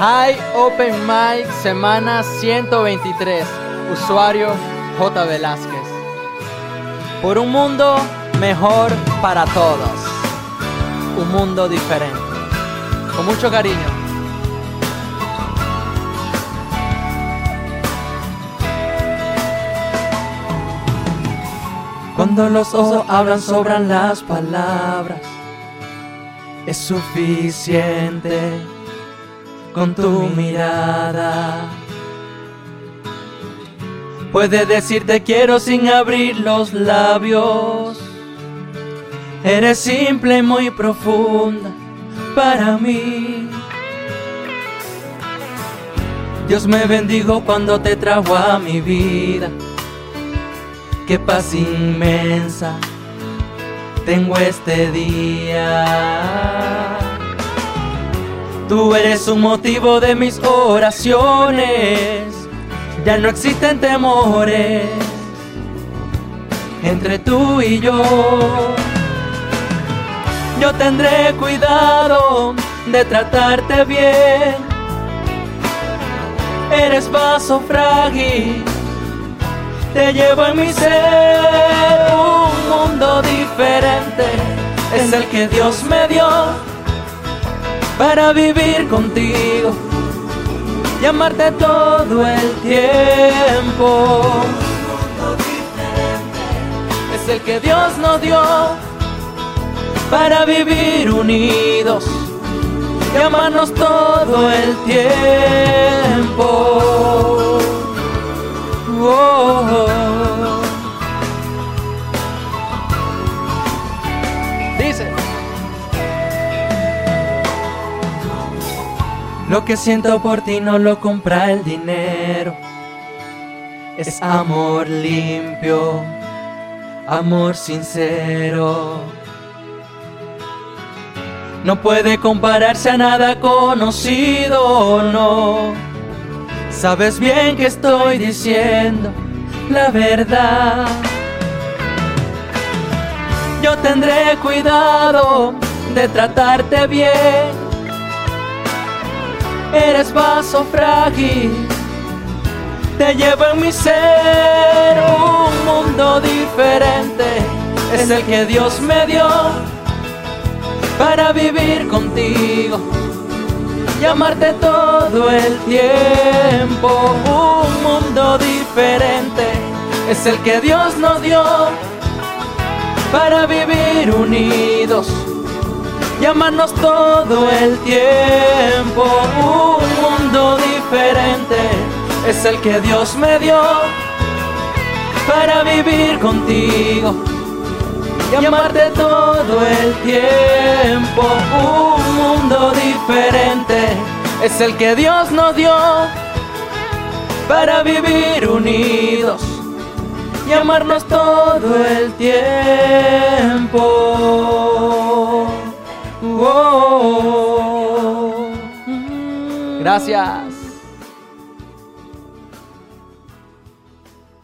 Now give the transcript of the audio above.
High Open Mic, semana 123. Usuario J. Velázquez. Por un mundo mejor para todos. Un mundo diferente. Con mucho cariño. Cuando los ojos hablan sobran las palabras. Es suficiente con tu mirada. Puede decirte quiero sin abrir los labios. Eres simple y muy profunda para mí. Dios me bendijo cuando te trajo a mi vida. Qué paz inmensa tengo este día. Tú eres un motivo de mis oraciones. Ya no existen temores entre tú y yo. Yo tendré cuidado de tratarte bien. Eres vaso frágil, te llevo en mi ser. Un mundo diferente es el que Dios me dio para vivir contigo y amarte todo el tiempo. Es el que Dios nos dio para vivir unidos y amarnos todo el tiempo. Lo que siento por ti no lo compra el dinero. Es amor limpio, amor sincero. No puede compararse a nada conocido, no. Sabes bien que estoy diciendo la verdad. Yo tendré cuidado de tratarte bien eres vaso frágil. Te llevo en mi ser un mundo diferente, es el que Dios me dio para vivir contigo y amarte todo el tiempo. Un mundo diferente es el que Dios nos dio para vivir unidos y amarnos todo el tiempo. Un mundo diferente es el que Dios me dio para vivir contigo y amarte todo el tiempo. Un mundo diferente es el que Dios nos dio para vivir unidos y amarnos todo el tiempo. Gracias.